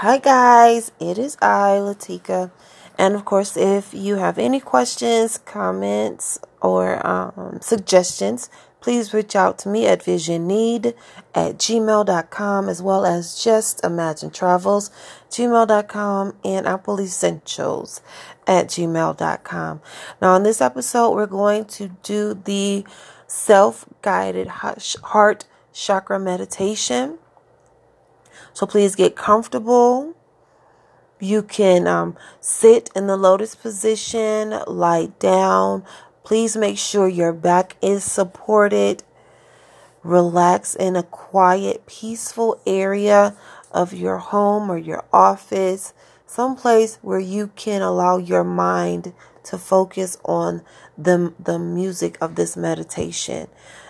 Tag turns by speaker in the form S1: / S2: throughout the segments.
S1: Hi, guys. It is I, Latika. And of course, if you have any questions, comments, or um, suggestions, please reach out to me at visionneed at gmail.com as well as just imagine travels gmail.com and apple essentials at gmail.com now in this episode we're going to do the self-guided heart chakra meditation so please get comfortable you can um, sit in the lotus position lie down Please make sure your back is supported. Relax in a quiet, peaceful area of your home or your office, someplace where you can allow your mind to focus on the, the music of this meditation.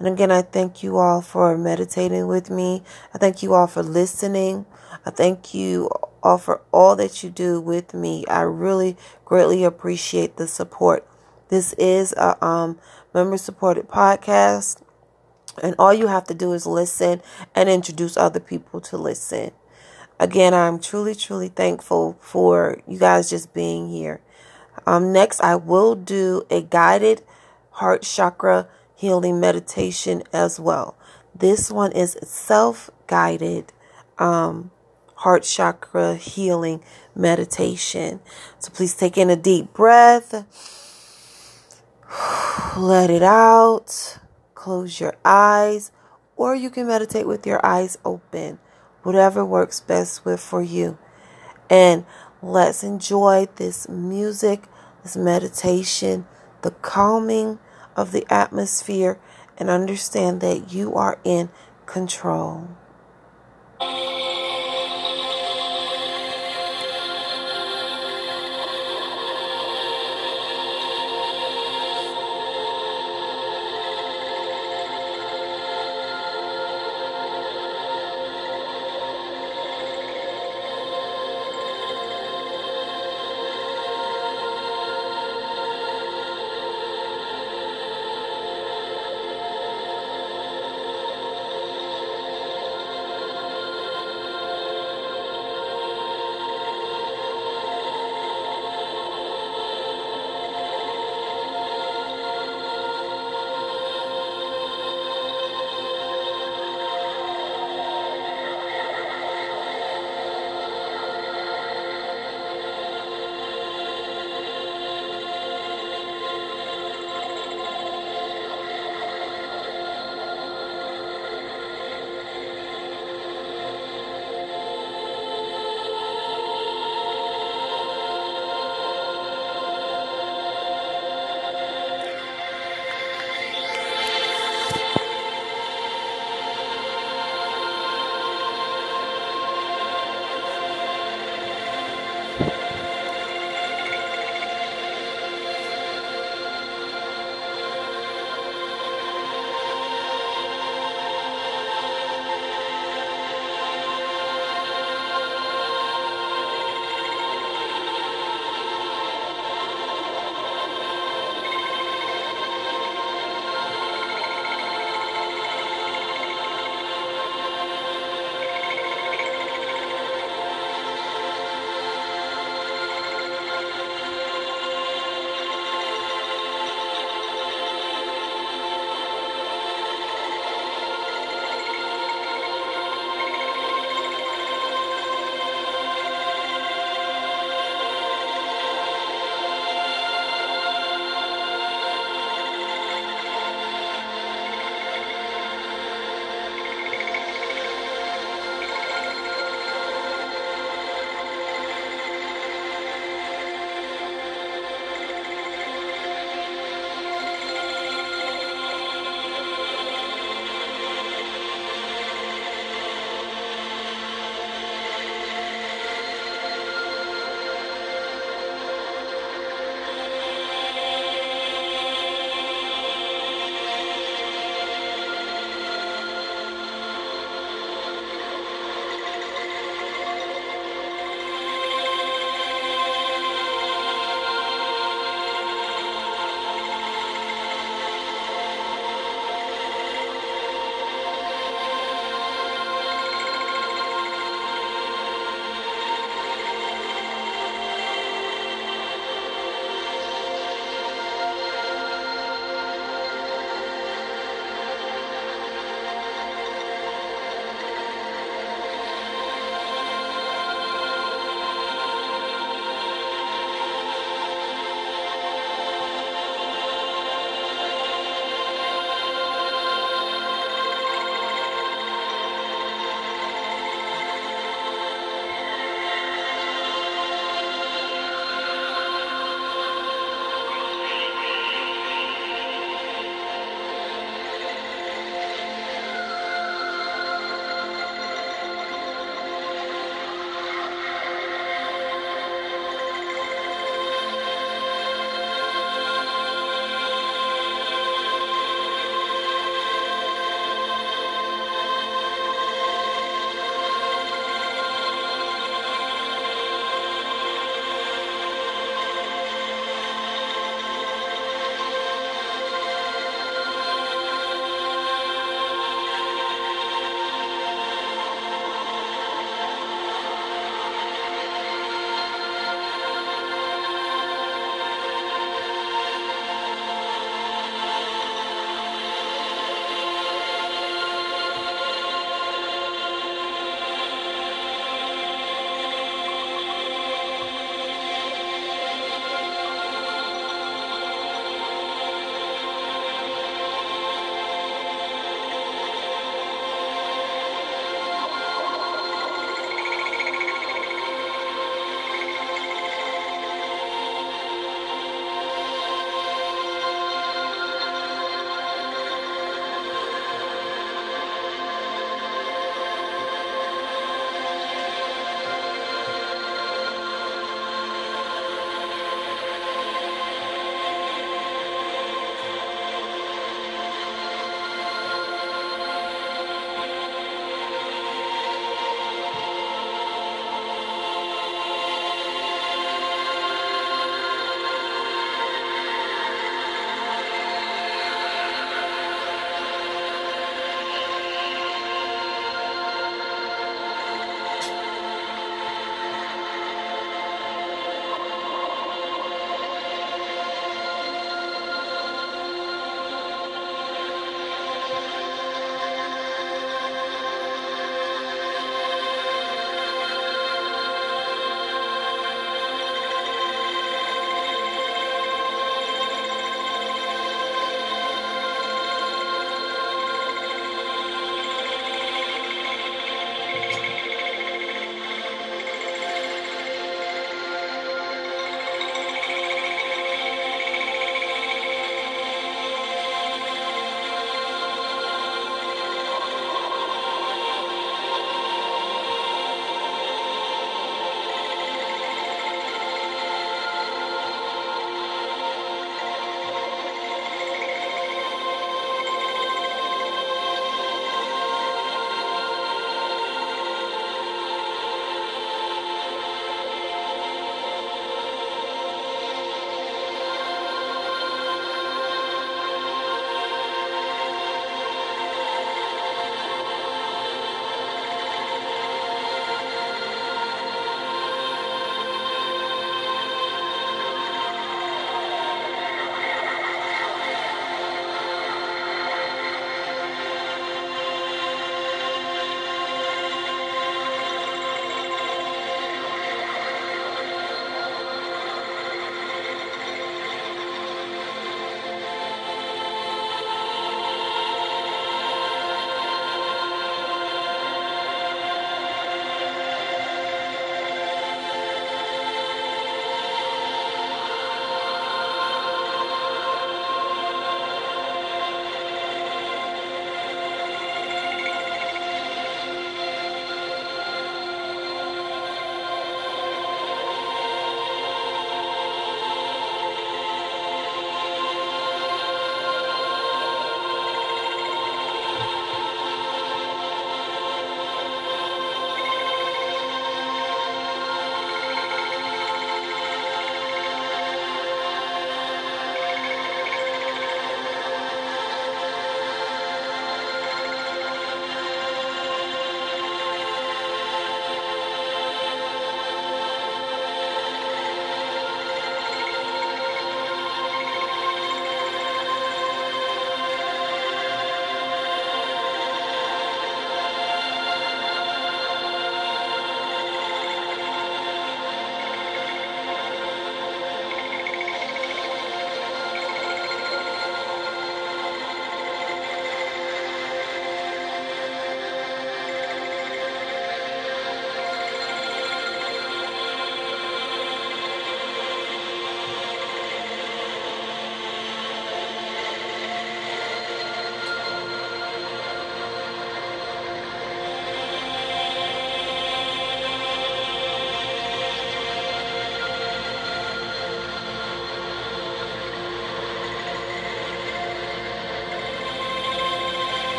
S1: And again, I thank you all for meditating with me. I thank you all for listening. I thank you all for all that you do with me. I really greatly appreciate the support. This is a um, member supported podcast. And all you have to do is listen and introduce other people to listen. Again, I'm truly, truly thankful for you guys just being here. Um, next, I will do a guided heart chakra healing meditation as well. This one is self guided um, heart chakra healing meditation. So please take in a deep breath. Let it out. Close your eyes, or you can meditate with your eyes open. Whatever works best with for you. And let's enjoy this music, this meditation, the calming of the atmosphere, and understand that you are in control.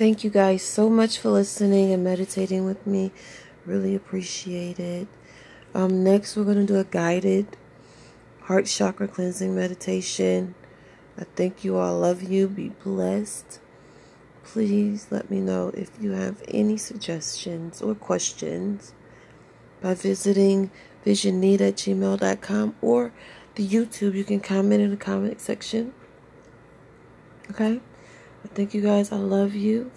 S1: Thank you guys so much for listening and meditating with me. Really appreciate it. Um, next, we're going to do a guided heart chakra cleansing meditation. I thank you all. Love you. Be blessed. Please let me know if you have any suggestions or questions by visiting visionneed at gmail.com or the YouTube. You can comment in the comment section. Okay? I thank you guys. I love you.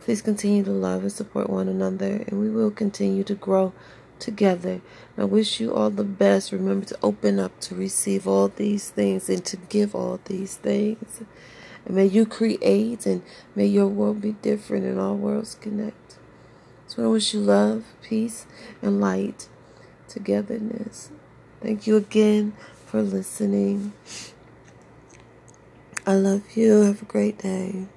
S1: Please continue to love and support one another, and we will continue to grow together. I wish you all the best. Remember to open up to receive all these things and to give all these things. And may you create and may your world be different and all worlds connect. So I wish you love, peace, and light, togetherness. Thank you again for listening. I love you. Have a great day.